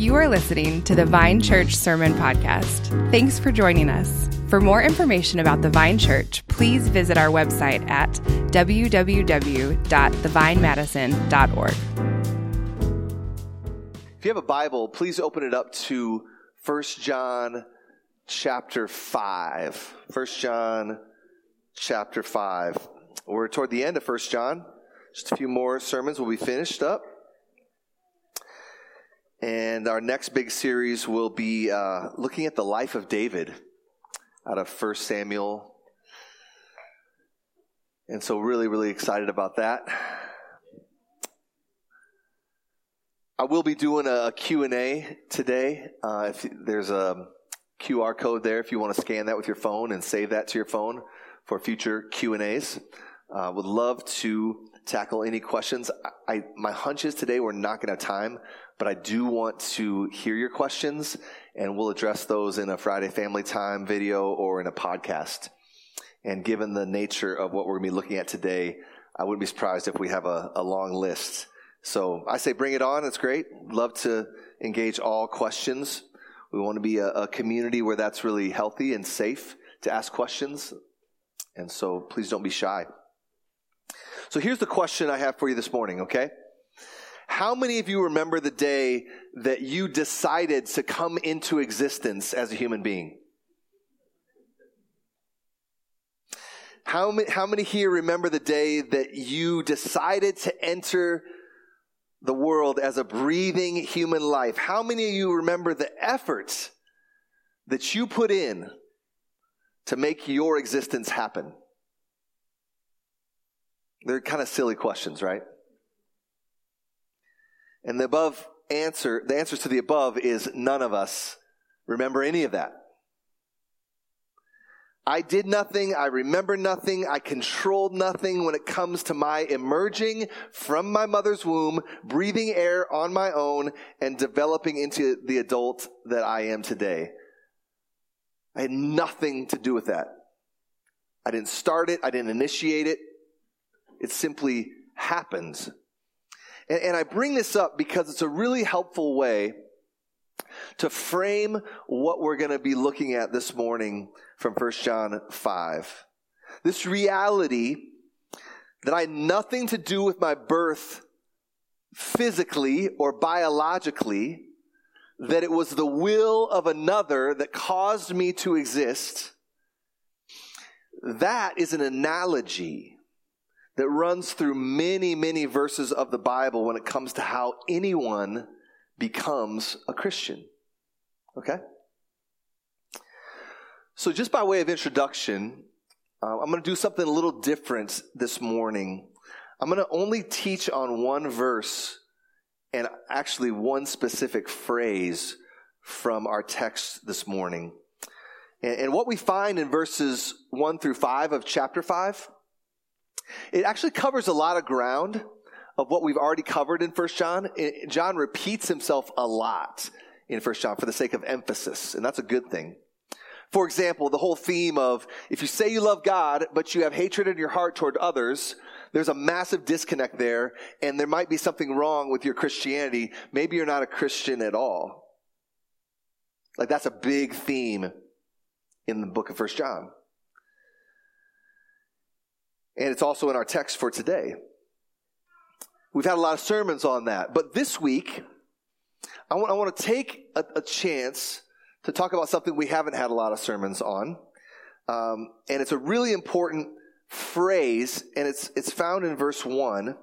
You are listening to the Vine Church Sermon Podcast. Thanks for joining us. For more information about the Vine Church, please visit our website at www.thevinemadison.org. If you have a Bible, please open it up to 1 John chapter 5. 1 John chapter 5. We're toward the end of 1 John. Just a few more sermons will be finished up. And our next big series will be uh, looking at the life of David out of 1 Samuel. And so, really, really excited about that. I will be doing a Q&A today. Uh, if there's a QR code there, if you want to scan that with your phone and save that to your phone for future Q&As. Uh, would love to tackle any questions. I, I my hunch is today we're not going to have time, but I do want to hear your questions, and we'll address those in a Friday Family Time video or in a podcast. And given the nature of what we're going to be looking at today, I wouldn't be surprised if we have a, a long list so I say bring it on. It's great. Love to engage all questions. We want to be a, a, community where that's really healthy and safe to ask questions. And so please don't be shy. So here's the question I have for you this morning, okay? How many of you remember the day that you decided to come into existence as a human being? How many, how many here remember the day that you decided to enter the world as a breathing human life. How many of you remember the efforts that you put in to make your existence happen? They're kind of silly questions, right? And the above answer, the answers to the above is none of us remember any of that. I did nothing. I remember nothing. I controlled nothing when it comes to my emerging from my mother's womb, breathing air on my own, and developing into the adult that I am today. I had nothing to do with that. I didn't start it. I didn't initiate it. It simply happens. And, and I bring this up because it's a really helpful way to frame what we're going to be looking at this morning from 1 John 5. This reality that I had nothing to do with my birth physically or biologically, that it was the will of another that caused me to exist, that is an analogy that runs through many, many verses of the Bible when it comes to how anyone becomes a Christian. Okay? So, just by way of introduction, uh, I'm going to do something a little different this morning. I'm going to only teach on one verse and actually one specific phrase from our text this morning. And, and what we find in verses 1 through 5 of chapter 5, it actually covers a lot of ground of what we've already covered in 1 John. John repeats himself a lot in 1 John for the sake of emphasis, and that's a good thing. For example, the whole theme of if you say you love God, but you have hatred in your heart toward others, there's a massive disconnect there, and there might be something wrong with your Christianity. Maybe you're not a Christian at all. Like that's a big theme in the book of First John. And it's also in our text for today. We've had a lot of sermons on that. But this week, I want, I want to take a, a chance to talk about something we haven't had a lot of sermons on. Um, and it's a really important phrase, and it's, it's found in verse 1.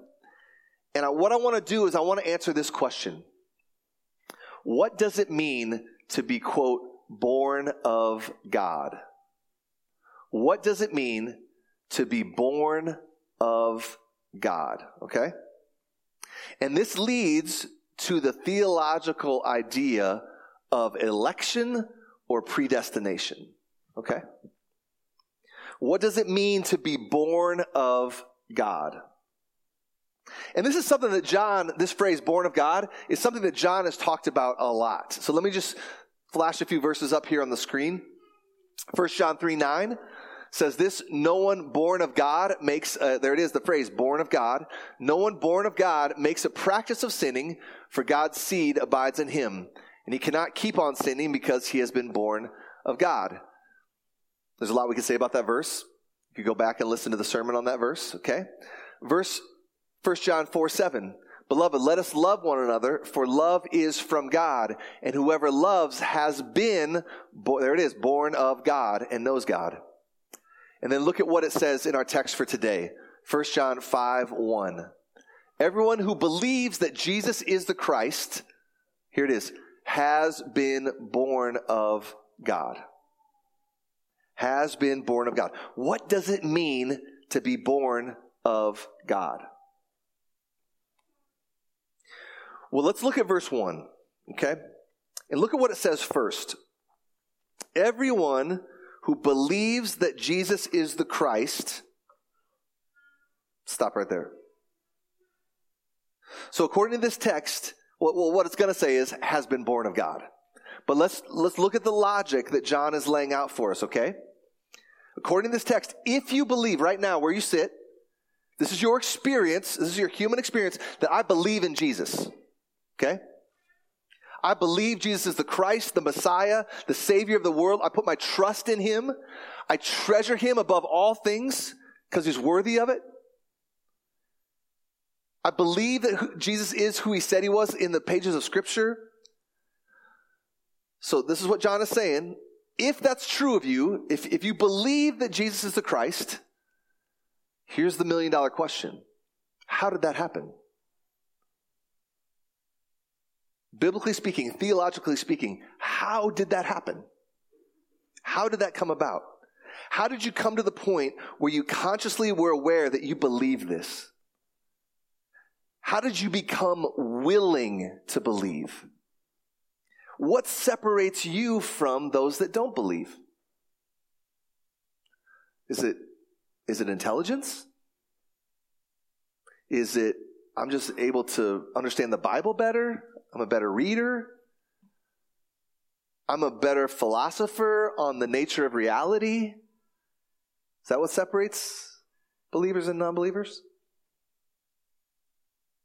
And I, what I want to do is I want to answer this question What does it mean to be, quote, born of God? What does it mean to be born of God? Okay? And this leads to the theological idea of election or predestination. Okay? What does it mean to be born of God? And this is something that John, this phrase, born of God, is something that John has talked about a lot. So let me just flash a few verses up here on the screen. 1 John 3 9 says this no one born of God makes, uh, there it is, the phrase, born of God. No one born of God makes a practice of sinning, for God's seed abides in him And he cannot keep on sinning because he has been born of God. There's a lot we can say about that verse. You go back and listen to the sermon on that verse, okay? Verse 1 John 4 7. Beloved, let us love one another, for love is from God, and whoever loves has been, there it is, born of God and knows God. And then look at what it says in our text for today 1 John 5 1. Everyone who believes that Jesus is the Christ, here it is, has been born of God. Has been born of God. What does it mean to be born of God? Well, let's look at verse 1, okay? And look at what it says first. Everyone who believes that Jesus is the Christ, stop right there. So according to this text, well, what it's going to say is has been born of God. But let's let's look at the logic that John is laying out for us, okay? According to this text, if you believe right now where you sit, this is your experience, this is your human experience that I believe in Jesus. Okay? I believe Jesus is the Christ, the Messiah, the Savior of the world. I put my trust in Him. I treasure Him above all things because He's worthy of it. I believe that Jesus is who He said He was in the pages of Scripture. So this is what John is saying. If that's true of you, if, if you believe that Jesus is the Christ, here's the million dollar question. How did that happen? Biblically speaking, theologically speaking, how did that happen? How did that come about? How did you come to the point where you consciously were aware that you believe this? How did you become willing to believe? What separates you from those that don't believe? Is it, is it intelligence? Is it, I'm just able to understand the Bible better? I'm a better reader. I'm a better philosopher on the nature of reality. Is that what separates believers and non believers?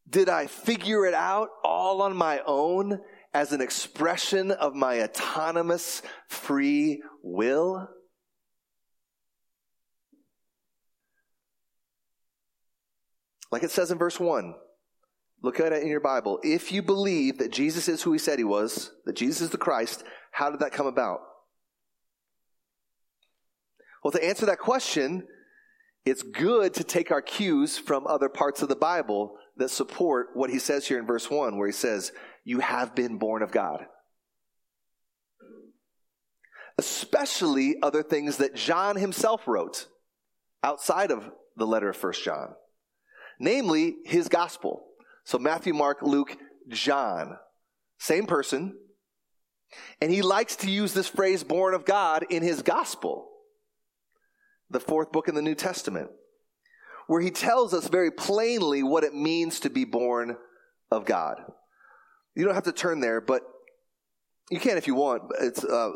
Did I figure it out all on my own as an expression of my autonomous free will? Like it says in verse 1 Look at it in your Bible. If you believe that Jesus is who he said he was, that Jesus is the Christ, how did that come about? Well, to answer that question, it's good to take our cues from other parts of the Bible that support what he says here in verse 1, where he says, You have been born of God. Especially other things that John himself wrote outside of the letter of 1 John, namely his gospel. So Matthew, Mark, Luke, John. Same person. And he likes to use this phrase, born of God, in his gospel, the fourth book in the New Testament, where he tells us very plainly what it means to be born of God. You don't have to turn there, but you can if you want. It's uh,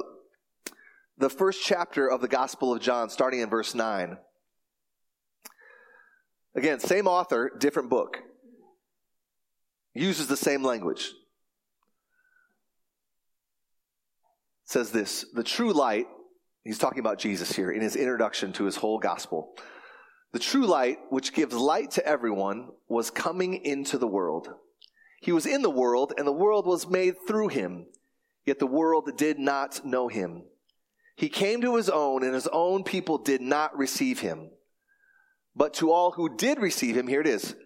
the first chapter of the Gospel of John, starting in verse 9. Again, same author, different book uses the same language. It says this the true light, he's talking about Jesus here in his introduction to his whole gospel. The true light, which gives light to everyone, was coming into the world. He was in the world, and the world was made through him, yet the world did not know him. He came to his own, and his own people did not receive him. But to all who did receive him, here it is.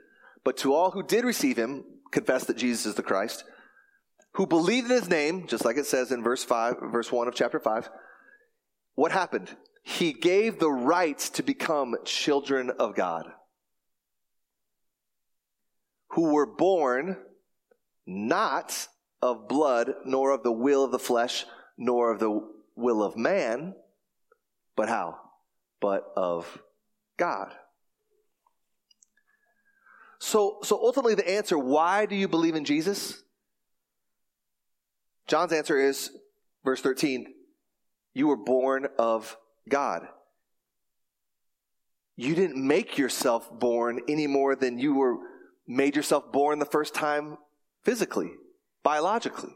But to all who did receive him, confess that Jesus is the Christ, who believed in his name, just like it says in verse 5, verse 1 of chapter 5, what happened? He gave the right to become children of God, who were born not of blood, nor of the will of the flesh, nor of the will of man, but how? But of God. So, so ultimately, the answer why do you believe in Jesus? John's answer is verse 13 you were born of God. You didn't make yourself born any more than you were made yourself born the first time physically, biologically.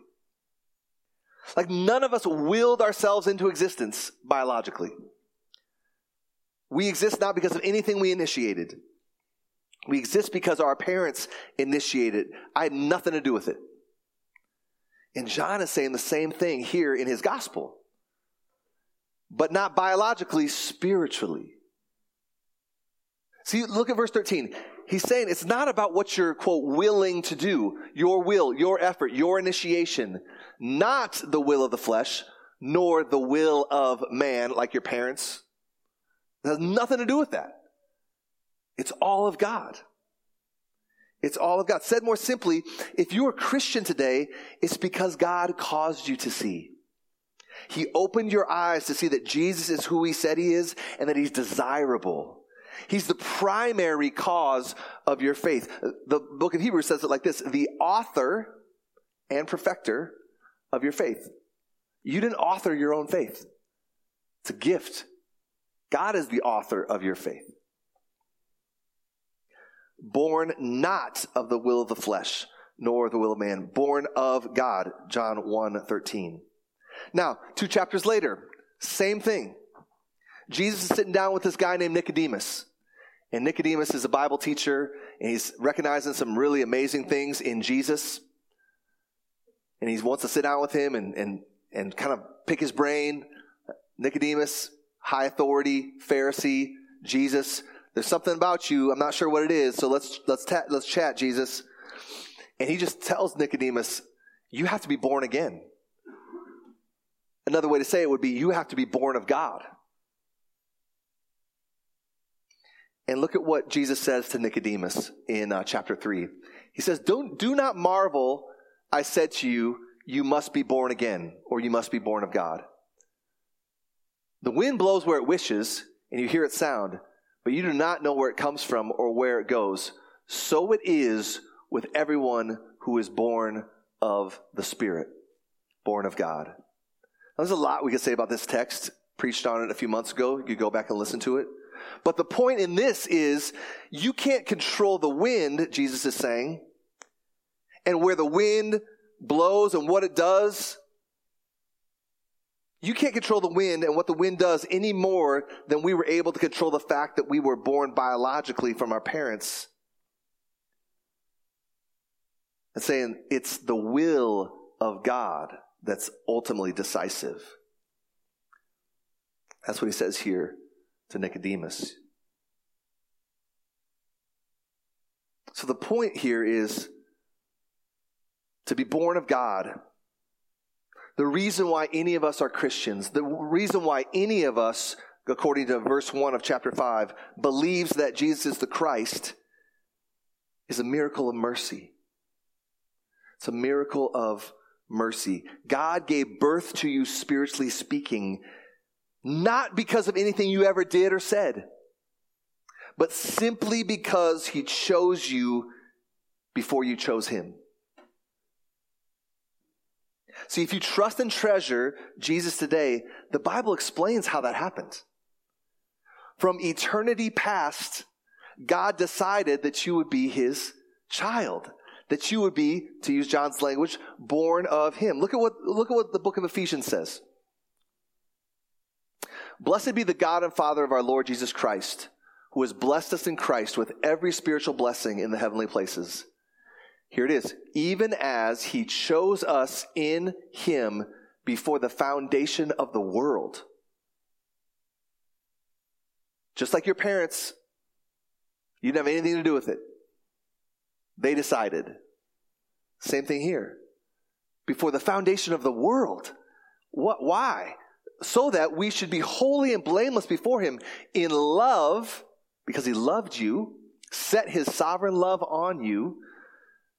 Like none of us willed ourselves into existence biologically. We exist not because of anything we initiated. We exist because our parents initiated. I had nothing to do with it. And John is saying the same thing here in his gospel, but not biologically, spiritually. See, look at verse 13. He's saying it's not about what you're, quote, willing to do, your will, your effort, your initiation, not the will of the flesh, nor the will of man, like your parents. It has nothing to do with that. It's all of God. It's all of God. Said more simply, if you're a Christian today, it's because God caused you to see. He opened your eyes to see that Jesus is who he said he is and that he's desirable. He's the primary cause of your faith. The book of Hebrews says it like this the author and perfecter of your faith. You didn't author your own faith, it's a gift. God is the author of your faith born not of the will of the flesh, nor the will of man, born of God, John 1 13. Now, two chapters later, same thing. Jesus is sitting down with this guy named Nicodemus. And Nicodemus is a Bible teacher, and he's recognizing some really amazing things in Jesus. And he wants to sit down with him and, and, and kind of pick his brain. Nicodemus, high authority, Pharisee, Jesus, there's something about you. I'm not sure what it is. So let's, let's, ta- let's chat, Jesus. And he just tells Nicodemus, you have to be born again. Another way to say it would be, you have to be born of God. And look at what Jesus says to Nicodemus in uh, chapter 3. He says, Don't, Do not marvel, I said to you, you must be born again, or you must be born of God. The wind blows where it wishes, and you hear its sound, but you do not know where it comes from or where it goes. So it is with everyone who is born of the Spirit, born of God. Now, there's a lot we could say about this text. Preached on it a few months ago. You go back and listen to it. But the point in this is you can't control the wind, Jesus is saying, and where the wind blows and what it does. You can't control the wind and what the wind does any more than we were able to control the fact that we were born biologically from our parents. And saying it's the will of God that's ultimately decisive. That's what he says here to Nicodemus. So the point here is to be born of God the reason why any of us are Christians, the reason why any of us, according to verse 1 of chapter 5, believes that Jesus is the Christ is a miracle of mercy. It's a miracle of mercy. God gave birth to you, spiritually speaking, not because of anything you ever did or said, but simply because He chose you before you chose Him. See, if you trust and treasure Jesus today, the Bible explains how that happened. From eternity past, God decided that you would be his child, that you would be, to use John's language, born of him. Look at what, look at what the book of Ephesians says. Blessed be the God and Father of our Lord Jesus Christ, who has blessed us in Christ with every spiritual blessing in the heavenly places here it is. Even as he chose us in him before the foundation of the world. Just like your parents, you didn't have anything to do with it. They decided. Same thing here. Before the foundation of the world. What, why? So that we should be holy and blameless before him in love, because he loved you, set his sovereign love on you,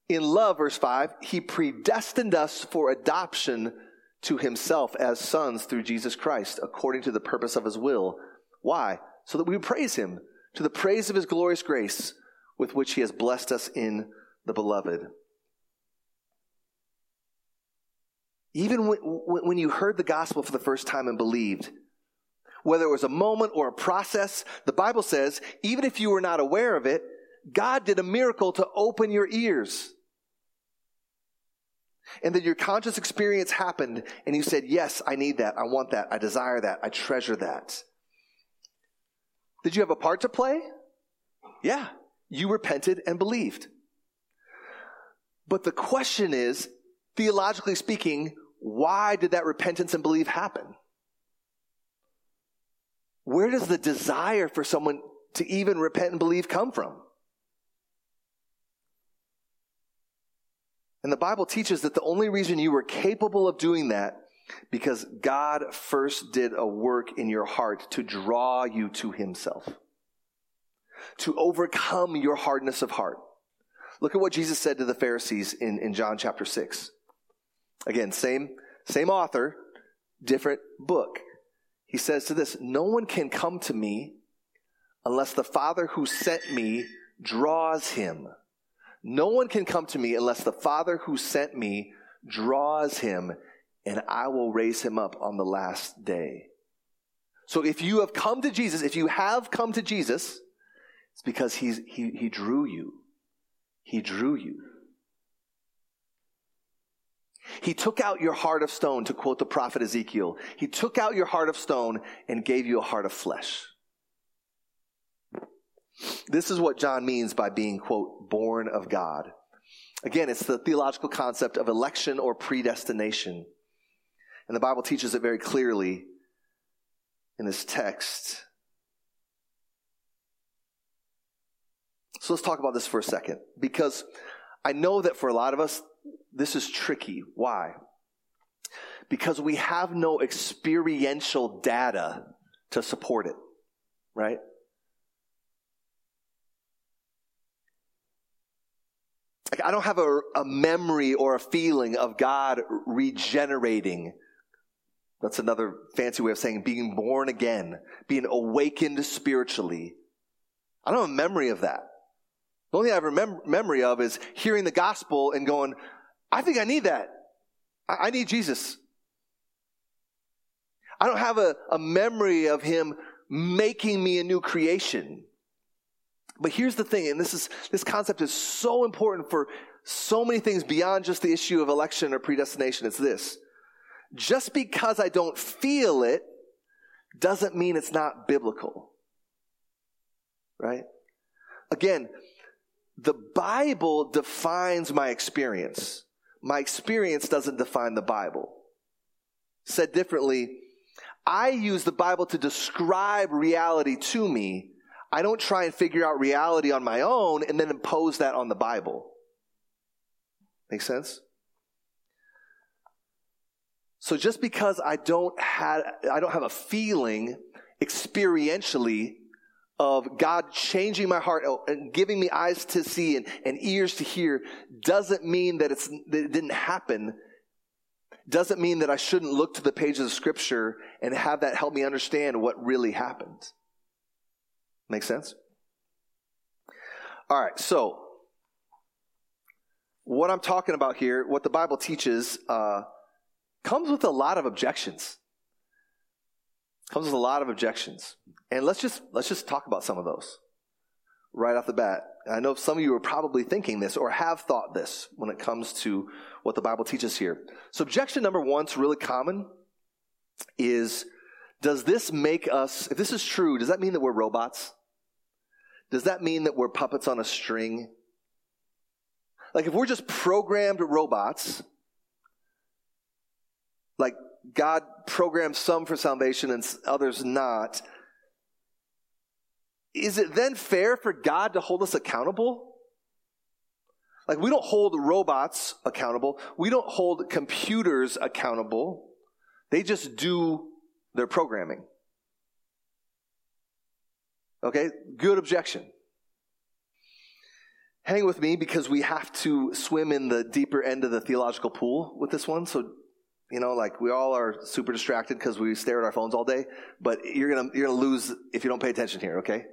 in love, verse 5, he predestined us for adoption to himself as sons through Jesus Christ, according to the purpose of his will. Why? So that we would praise him to the praise of his glorious grace with which he has blessed us in the beloved. Even when, when you heard the gospel for the first time and believed, whether it was a moment or a process, the Bible says, even if you were not aware of it, God did a miracle to open your ears. And then your conscious experience happened and you said, Yes, I need that. I want that. I desire that. I treasure that. Did you have a part to play? Yeah. You repented and believed. But the question is, theologically speaking, why did that repentance and belief happen? Where does the desire for someone to even repent and believe come from? And the Bible teaches that the only reason you were capable of doing that because God first did a work in your heart to draw you to himself. To overcome your hardness of heart. Look at what Jesus said to the Pharisees in, in John chapter 6. Again, same, same author, different book. He says to this, no one can come to me unless the Father who sent me draws him. No one can come to me unless the Father who sent me draws him, and I will raise him up on the last day. So if you have come to Jesus, if you have come to Jesus, it's because he's, he, he drew you. He drew you. He took out your heart of stone, to quote the prophet Ezekiel. He took out your heart of stone and gave you a heart of flesh. This is what John means by being, quote, born of God. Again, it's the theological concept of election or predestination. And the Bible teaches it very clearly in this text. So let's talk about this for a second because I know that for a lot of us, this is tricky. Why? Because we have no experiential data to support it, right? Like, I don't have a, a memory or a feeling of God regenerating. That's another fancy way of saying being born again, being awakened spiritually. I don't have a memory of that. The only thing I have a mem- memory of is hearing the gospel and going, I think I need that. I, I need Jesus. I don't have a, a memory of him making me a new creation. But here's the thing, and this is this concept is so important for so many things beyond just the issue of election or predestination. It's this. Just because I don't feel it doesn't mean it's not biblical. Right? Again, the Bible defines my experience. My experience doesn't define the Bible. Said differently, I use the Bible to describe reality to me, I don't try and figure out reality on my own and then impose that on the Bible. Make sense? So just because I don't have I don't have a feeling experientially of God changing my heart and giving me eyes to see and, and ears to hear doesn't mean that, it's, that it didn't happen. Doesn't mean that I shouldn't look to the pages of scripture and have that help me understand what really happened. Make sense? All right, so what I'm talking about here, what the Bible teaches, uh, comes with a lot of objections. Comes with a lot of objections, and let's just let's just talk about some of those right off the bat. I know some of you are probably thinking this or have thought this when it comes to what the Bible teaches here. So, objection number one, it's really common, is does this make us, if this is true, does that mean that we're robots? Does that mean that we're puppets on a string? Like if we're just programmed robots, like God programmed some for salvation and others not, is it then fair for God to hold us accountable? Like we don't hold robots accountable. We don't hold computers accountable. They just do their programming. Okay, good objection. Hang with me because we have to swim in the deeper end of the theological pool with this one. So, you know, like we all are super distracted because we stare at our phones all day, but you're gonna you're gonna lose if you don't pay attention here. Okay,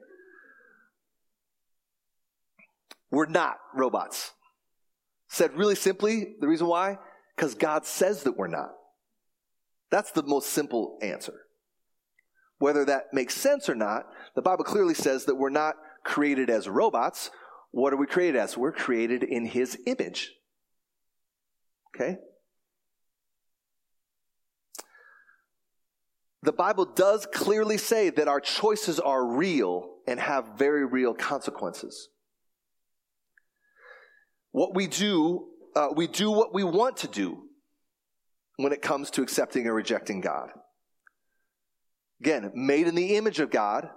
we're not robots. Said really simply, the reason why because God says that we're not. That's the most simple answer. Whether that makes sense or not, the Bible clearly says that we're not created as robots. What are we created as? We're created in His image. Okay? The Bible does clearly say that our choices are real and have very real consequences. What we do, uh, we do what we want to do when it comes to accepting or rejecting God. Again, made in the image of God,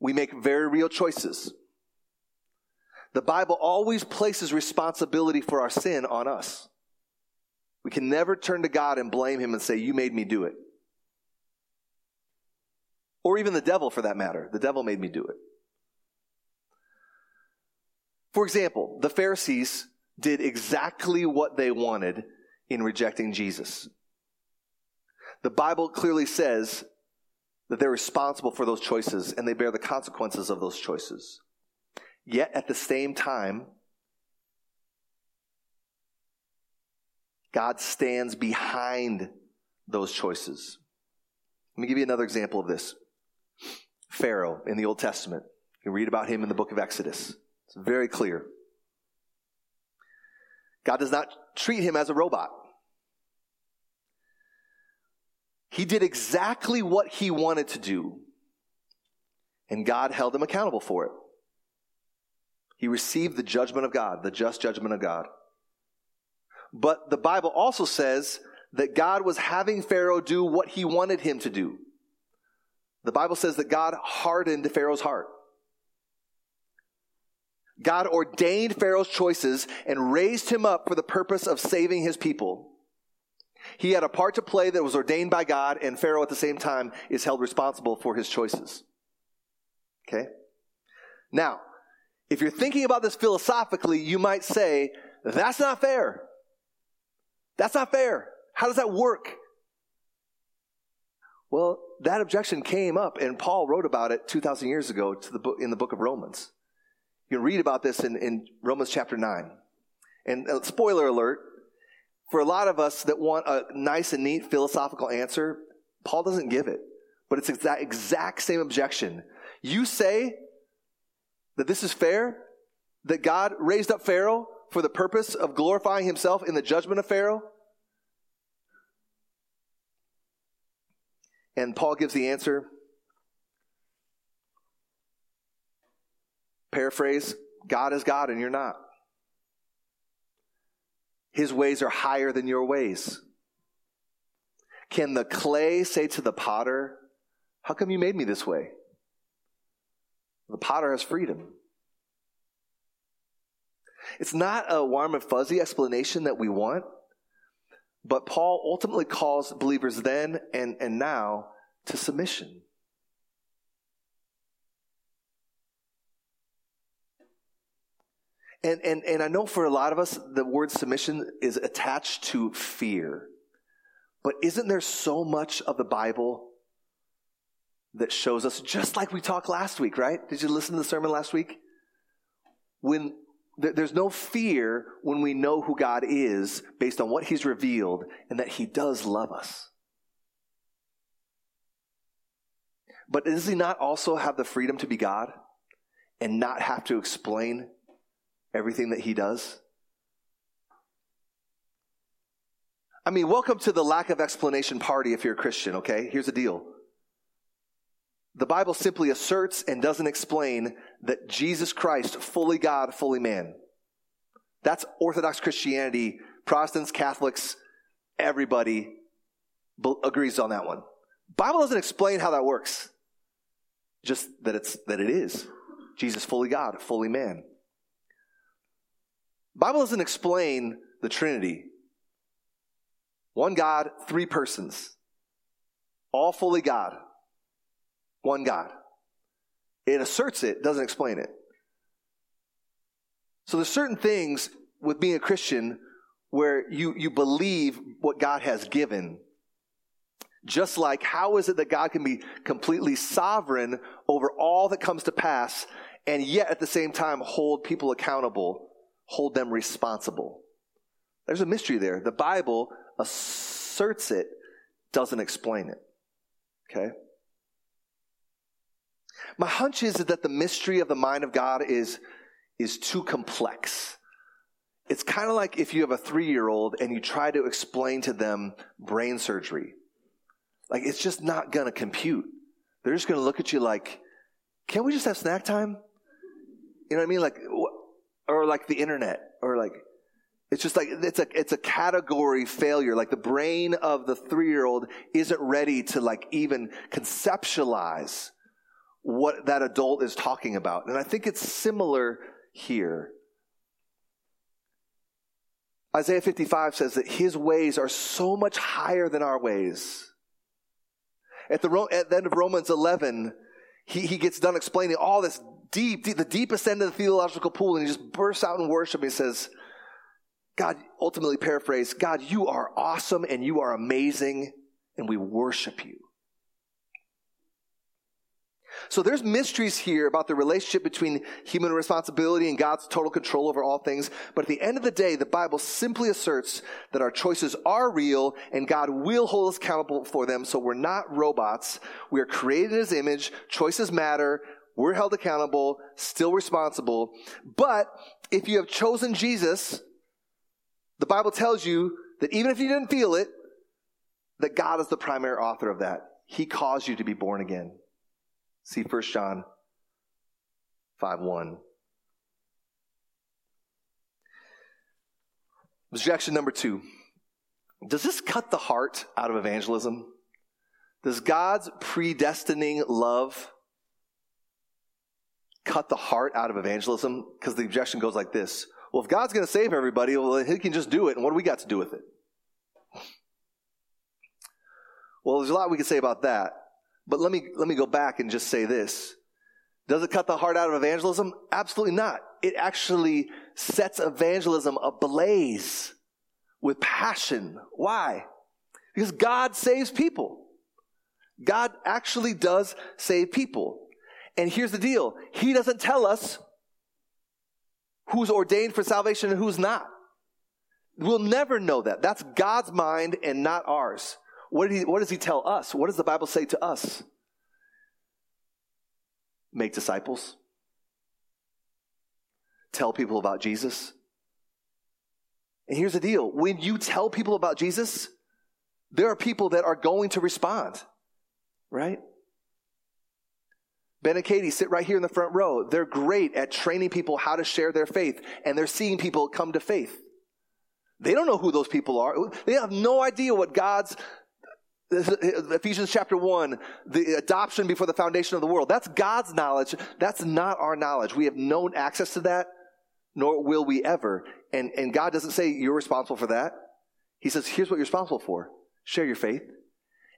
we make very real choices. The Bible always places responsibility for our sin on us. We can never turn to God and blame Him and say, You made me do it. Or even the devil for that matter. The devil made me do it. For example, the Pharisees did exactly what they wanted in rejecting Jesus. The Bible clearly says that they're responsible for those choices and they bear the consequences of those choices. Yet at the same time, God stands behind those choices. Let me give you another example of this. Pharaoh in the Old Testament. You read about him in the book of Exodus. It's very clear. God does not treat him as a robot. He did exactly what he wanted to do, and God held him accountable for it. He received the judgment of God, the just judgment of God. But the Bible also says that God was having Pharaoh do what he wanted him to do. The Bible says that God hardened Pharaoh's heart. God ordained Pharaoh's choices and raised him up for the purpose of saving his people. He had a part to play that was ordained by God, and Pharaoh at the same time is held responsible for his choices. Okay? Now, if you're thinking about this philosophically, you might say, that's not fair. That's not fair. How does that work? Well, that objection came up, and Paul wrote about it 2,000 years ago the book, in the book of Romans. You read about this in, in Romans chapter 9. And uh, spoiler alert, for a lot of us that want a nice and neat philosophical answer, Paul doesn't give it. But it's that exact same objection. You say that this is fair, that God raised up Pharaoh for the purpose of glorifying himself in the judgment of Pharaoh? And Paul gives the answer. Paraphrase God is God and you're not. His ways are higher than your ways. Can the clay say to the potter, How come you made me this way? The potter has freedom. It's not a warm and fuzzy explanation that we want, but Paul ultimately calls believers then and, and now to submission. And, and, and I know for a lot of us, the word submission is attached to fear. But isn't there so much of the Bible that shows us, just like we talked last week, right? Did you listen to the sermon last week? When there's no fear when we know who God is based on what He's revealed and that He does love us. But does He not also have the freedom to be God and not have to explain everything that He does? I mean, welcome to the lack of explanation party if you're a Christian, okay? Here's the deal. The Bible simply asserts and doesn't explain that Jesus Christ, fully God, fully man. That's Orthodox Christianity. Protestants, Catholics, everybody agrees on that one. Bible doesn't explain how that works. Just that it's that it is. Jesus fully God, fully man. Bible doesn't explain the Trinity. One God, three persons. All fully God. One God. It asserts it, doesn't explain it. So there's certain things with being a Christian where you, you believe what God has given. Just like how is it that God can be completely sovereign over all that comes to pass and yet at the same time hold people accountable, hold them responsible? There's a mystery there. The Bible asserts it, doesn't explain it. Okay? My hunch is that the mystery of the mind of God is, is too complex. it's kind of like if you have a three year old and you try to explain to them brain surgery. Like, it's just not going to compute. They're just going to look at you like, can we just have snack time? You know what I mean? Like, or like the internet, or like, it's just like, it's a, it's a category failure. Like the brain of the three year old isn't ready to like even conceptualize what that adult is talking about. And I think it's similar here. Isaiah 55 says that his ways are so much higher than our ways. At the, at the end of Romans 11, he, he gets done explaining all this deep, deep, the deepest end of the theological pool, and he just bursts out in worship. He says, God, ultimately paraphrase, God, you are awesome and you are amazing, and we worship you. So there's mysteries here about the relationship between human responsibility and God's total control over all things. But at the end of the day, the Bible simply asserts that our choices are real and God will hold us accountable for them. So we're not robots. We are created in his image. Choices matter. We're held accountable, still responsible. But if you have chosen Jesus, the Bible tells you that even if you didn't feel it, that God is the primary author of that. He caused you to be born again. See 1 John 5 1. Objection number two. Does this cut the heart out of evangelism? Does God's predestining love cut the heart out of evangelism? Because the objection goes like this. Well, if God's going to save everybody, well, he can just do it, and what do we got to do with it? Well, there's a lot we can say about that. But let me, let me go back and just say this. Does it cut the heart out of evangelism? Absolutely not. It actually sets evangelism ablaze with passion. Why? Because God saves people. God actually does save people. And here's the deal. He doesn't tell us who's ordained for salvation and who's not. We'll never know that. That's God's mind and not ours. What, he, what does he tell us? What does the Bible say to us? Make disciples. Tell people about Jesus. And here's the deal when you tell people about Jesus, there are people that are going to respond, right? Ben and Katie sit right here in the front row. They're great at training people how to share their faith, and they're seeing people come to faith. They don't know who those people are. They have no idea what God's Ephesians chapter 1, the adoption before the foundation of the world. That's God's knowledge. That's not our knowledge. We have no access to that, nor will we ever. And, and God doesn't say you're responsible for that. He says, here's what you're responsible for. Share your faith.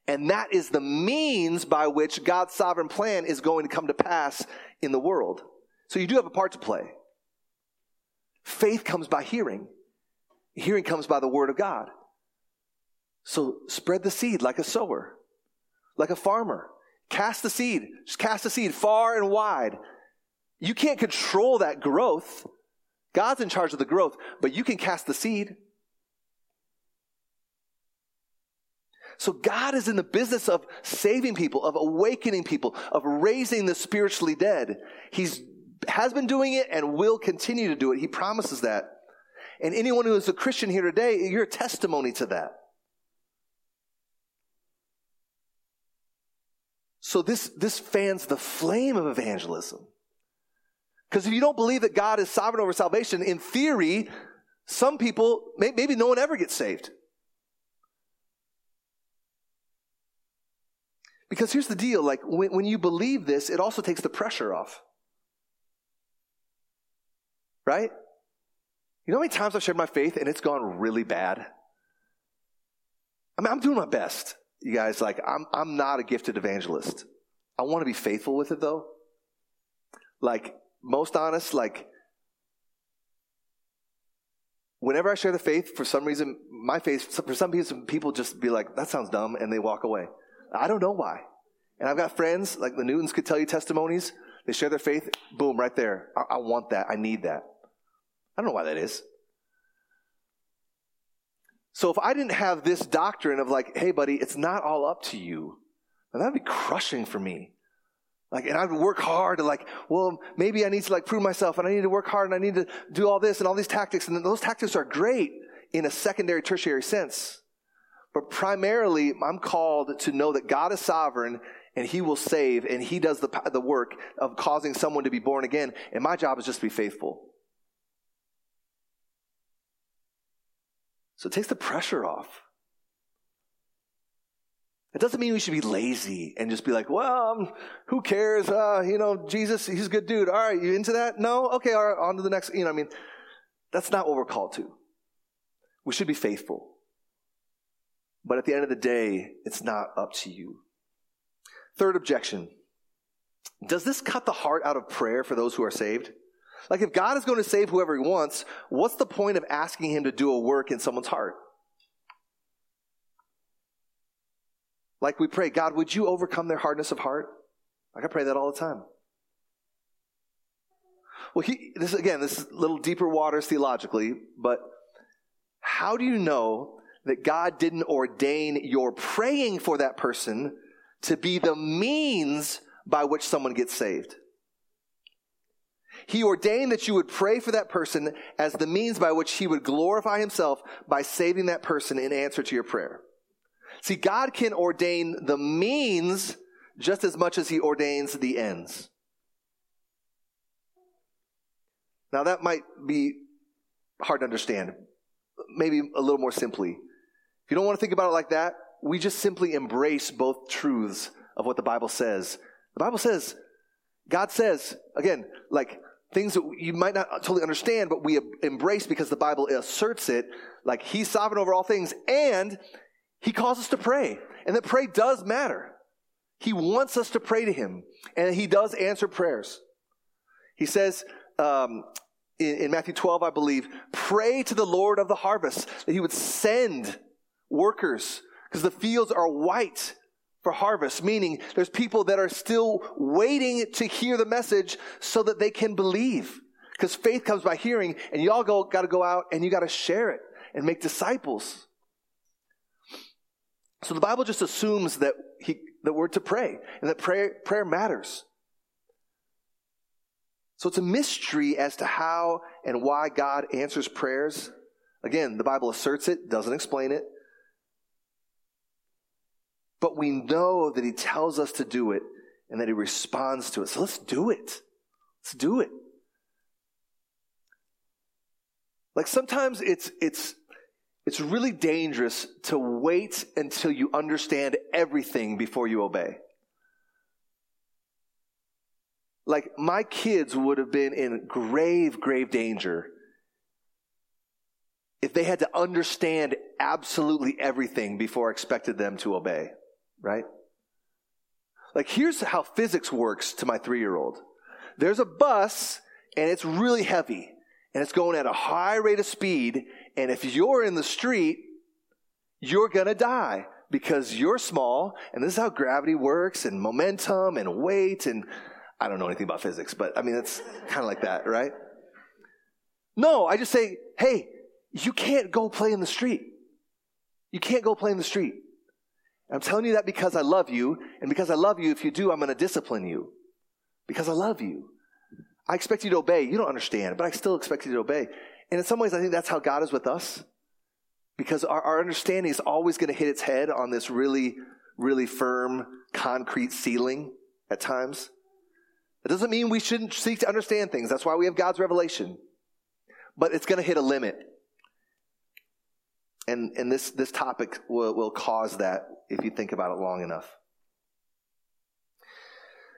And that is the means by which God's sovereign plan is going to come to pass in the world. So you do have a part to play. Faith comes by hearing. Hearing comes by the word of God. So spread the seed like a sower, like a farmer. Cast the seed. Just cast the seed far and wide. You can't control that growth. God's in charge of the growth, but you can cast the seed. So God is in the business of saving people, of awakening people, of raising the spiritually dead. He's has been doing it and will continue to do it. He promises that. And anyone who is a Christian here today, you're a testimony to that. So this, this fans the flame of evangelism. Because if you don't believe that God is sovereign over salvation, in theory, some people, maybe no one ever gets saved. Because here's the deal like, when, when you believe this, it also takes the pressure off. Right? You know how many times I've shared my faith and it's gone really bad? I mean, I'm doing my best you guys, like, I'm, I'm not a gifted evangelist. I want to be faithful with it though. Like, most honest, like, whenever I share the faith, for some reason, my faith, for some people, people just be like, that sounds dumb, and they walk away. I don't know why. And I've got friends, like the Newtons could tell you testimonies. They share their faith, boom, right there. I, I want that. I need that. I don't know why that is. So if I didn't have this doctrine of like, hey, buddy, it's not all up to you, that'd be crushing for me. Like, and I would work hard to like, well, maybe I need to like prove myself and I need to work hard and I need to do all this and all these tactics. And those tactics are great in a secondary, tertiary sense. But primarily, I'm called to know that God is sovereign and he will save and he does the, the work of causing someone to be born again. And my job is just to be faithful. So it takes the pressure off. It doesn't mean we should be lazy and just be like, well, um, who cares? Uh, you know, Jesus, he's a good dude. All right, you into that? No? Okay, all right, on to the next. You know, I mean, that's not what we're called to. We should be faithful. But at the end of the day, it's not up to you. Third objection. Does this cut the heart out of prayer for those who are saved? Like, if God is going to save whoever he wants, what's the point of asking him to do a work in someone's heart? Like we pray, God, would you overcome their hardness of heart? Like I pray that all the time. Well, he, this again, this is a little deeper waters theologically, but how do you know that God didn't ordain your praying for that person to be the means by which someone gets saved? He ordained that you would pray for that person as the means by which he would glorify himself by saving that person in answer to your prayer. See, God can ordain the means just as much as he ordains the ends. Now, that might be hard to understand. Maybe a little more simply. You don't want to think about it like that, we just simply embrace both truths of what the Bible says. The Bible says, God says, again, like things that you might not totally understand, but we embrace because the Bible asserts it, like He's sovereign over all things, and he calls us to pray, and that pray does matter. He wants us to pray to Him, and He does answer prayers. He says um, in Matthew 12, I believe, pray to the Lord of the harvest that He would send workers because the fields are white for harvest, meaning there's people that are still waiting to hear the message so that they can believe. Because faith comes by hearing, and y'all go, got to go out and you got to share it and make disciples. So the Bible just assumes that he, that we're to pray and that prayer, prayer matters. So it's a mystery as to how and why God answers prayers. Again, the Bible asserts it, doesn't explain it. But we know that He tells us to do it and that He responds to it. So let's do it. Let's do it. Like sometimes it's, it's, it's really dangerous to wait until you understand everything before you obey. Like, my kids would have been in grave, grave danger if they had to understand absolutely everything before I expected them to obey, right? Like, here's how physics works to my three year old there's a bus, and it's really heavy, and it's going at a high rate of speed, and if you're in the street, you're to die because you're small. And this is how gravity works and momentum and weight. And I don't know anything about physics, but I mean, it's kind of like that, right? No, I just say, hey, you can't go play in the street. You can't go play in the street. I'm telling you that because I love you, and because I love you, if you do, I'm going to discipline you. Because I love you. I expect you to obey. You don't understand, but I still expect you to obey. And in some ways, I think that's how God is with us. Because our, our understanding is always going to hit its head on this really, really firm, concrete ceiling at times. It doesn't mean we shouldn't seek to understand things. That's why we have God's revelation. But it's going to hit a limit. And, and this, this topic will, will cause that if you think about it long enough.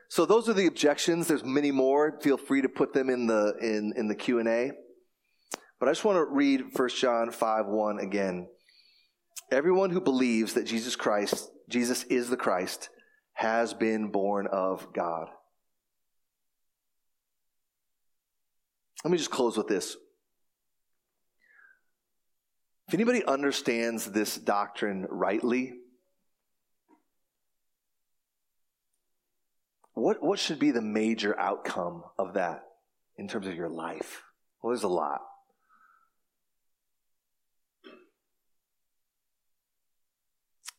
So those are the objections. There's many more. Feel free to put them in the, in, in the Q&A. But I just want to read 1 John 5 1 again. Everyone who believes that Jesus Christ, Jesus is the Christ, has been born of God. Let me just close with this. If anybody understands this doctrine rightly, what, what should be the major outcome of that in terms of your life? Well, there's a lot.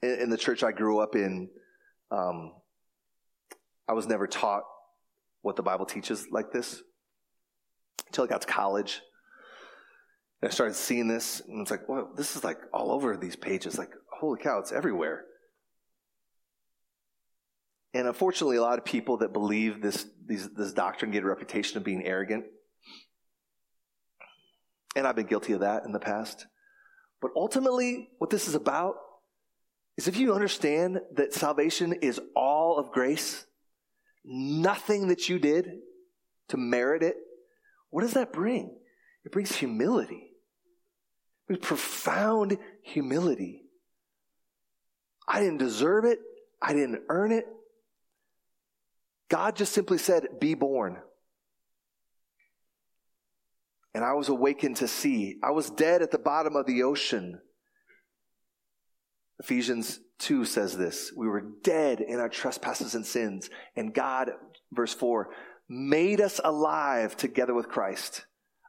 in, in the church I grew up in, um, I was never taught what the Bible teaches like this until I got to college. And I started seeing this, and it's like, well, this is like all over these pages. Like, holy cow, it's everywhere. And unfortunately, a lot of people that believe this, these, this doctrine get a reputation of being arrogant. And I've been guilty of that in the past. But ultimately, what this is about is if you understand that salvation is all of grace, nothing that you did to merit it, what does that bring? It brings humility. It brings profound humility. I didn't deserve it. I didn't earn it. God just simply said, Be born. And I was awakened to see. I was dead at the bottom of the ocean. Ephesians 2 says this We were dead in our trespasses and sins, and God, verse 4, made us alive together with Christ.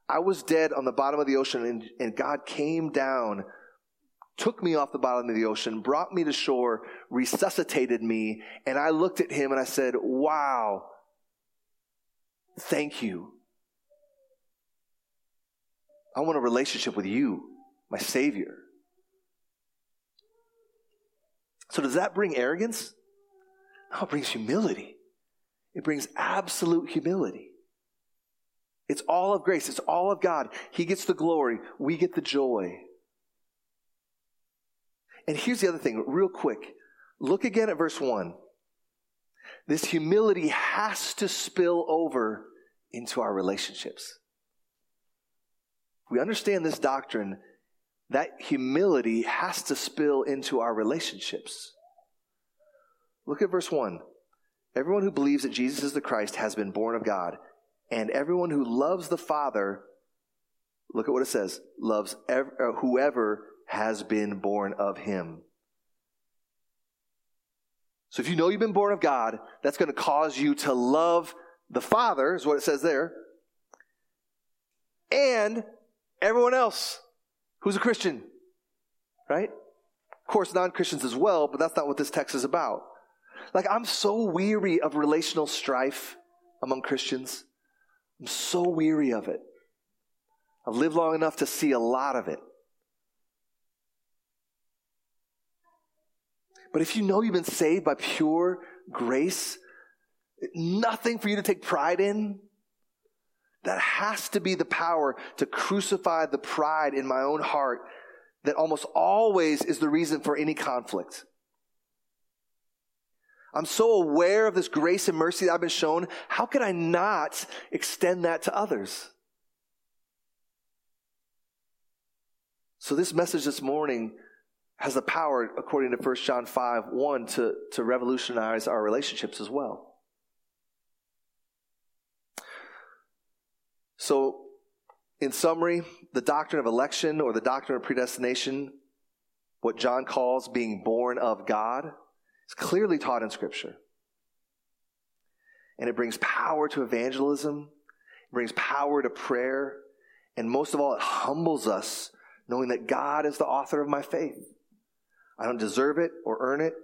I was dead on the bottom of the ocean, and, and God came down, took me off the bottom of the ocean, brought me to shore, resuscitated me, and I looked at him and I said, Wow, thank you. I want a relationship with you, my Savior. So, does that bring arrogance? No, it brings humility. It brings absolute humility. It's all of grace. It's all of God. He gets the glory. We get the joy. And here's the other thing, real quick. Look again at verse 1. This humility has to spill over into our relationships. We understand this doctrine, that humility has to spill into our relationships. Look at verse 1. Everyone who believes that Jesus is the Christ has been born of God, and everyone who loves the Father, look at what it says, loves ev- uh, whoever has been born of him. So if you know you've been born of God, that's going to cause you to love the Father, is what it says there, and everyone else who's a Christian, right? Of course, non Christians as well, but that's not what this text is about. Like, I'm so weary of relational strife among Christians. I'm so weary of it. I've lived long enough to see a lot of it. But if you know you've been saved by pure grace, nothing for you to take pride in, that has to be the power to crucify the pride in my own heart that almost always is the reason for any conflict. I'm so aware of this grace and mercy that I've been shown. How could I not extend that to others? So this message this morning has the power, according to 1 John 5, 1, to, to revolutionize our relationships as well. So, in summary, the doctrine of election or the doctrine of predestination, what John calls being born of God, is clearly taught in Scripture. And it brings power to evangelism, it brings power to prayer, and most of all, it humbles us knowing that God is the author of my faith. I don't deserve it or earn it.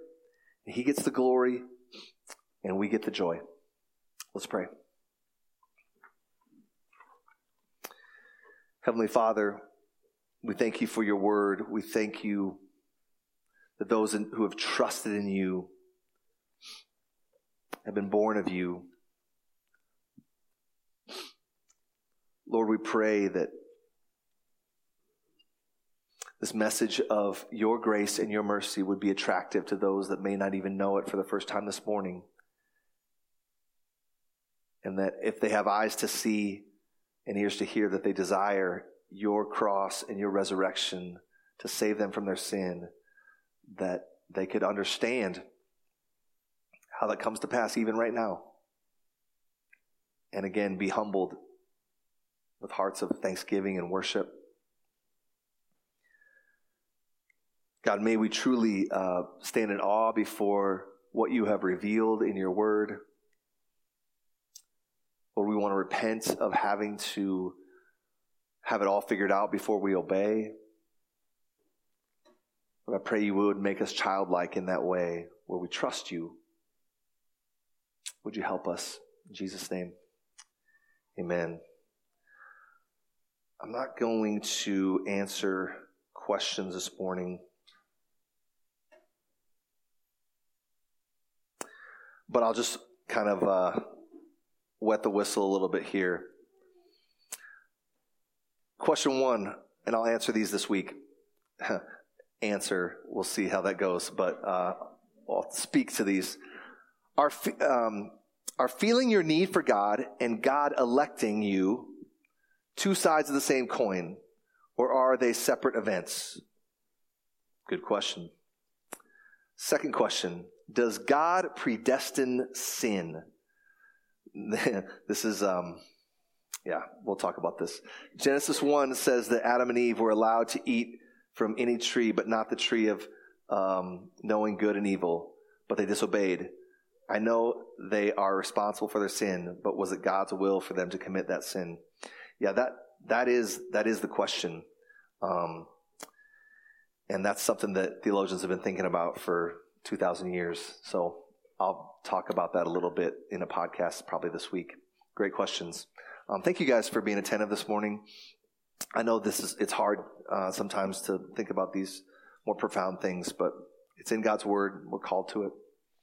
He gets the glory, and we get the joy. Let's pray. Heavenly Father, we thank you for your word. We thank you that those who have trusted in you have been born of you. Lord, we pray that this message of your grace and your mercy would be attractive to those that may not even know it for the first time this morning. And that if they have eyes to see and ears to hear, that they desire your cross and your resurrection to save them from their sin that they could understand how that comes to pass even right now. And again, be humbled with hearts of thanksgiving and worship. God, may we truly uh, stand in awe before what you have revealed in your word. Lord, we want to repent of having to have it all figured out before we obey. I pray you would make us childlike in that way where we trust you. Would you help us? In Jesus' name, amen. I'm not going to answer questions this morning. But I'll just kind of uh, wet the whistle a little bit here. Question one, and I'll answer these this week. answer, we'll see how that goes, but uh, I'll speak to these. Are, um, are feeling your need for God and God electing you two sides of the same coin, or are they separate events? Good question. Second question Does God predestine sin? this is, um, yeah, we'll talk about this. Genesis 1 says that Adam and Eve were allowed to eat from any tree, but not the tree of um, knowing good and evil, but they disobeyed. I know they are responsible for their sin, but was it God's will for them to commit that sin? Yeah, that that is that is the question, um, and that's something that theologians have been thinking about for two thousand years. So I'll talk about that a little bit in a podcast probably this week. Great questions. Um, thank you guys for being attentive this morning. I know this is it's hard uh, sometimes to think about these more profound things, but it's in God's word. We're called to it.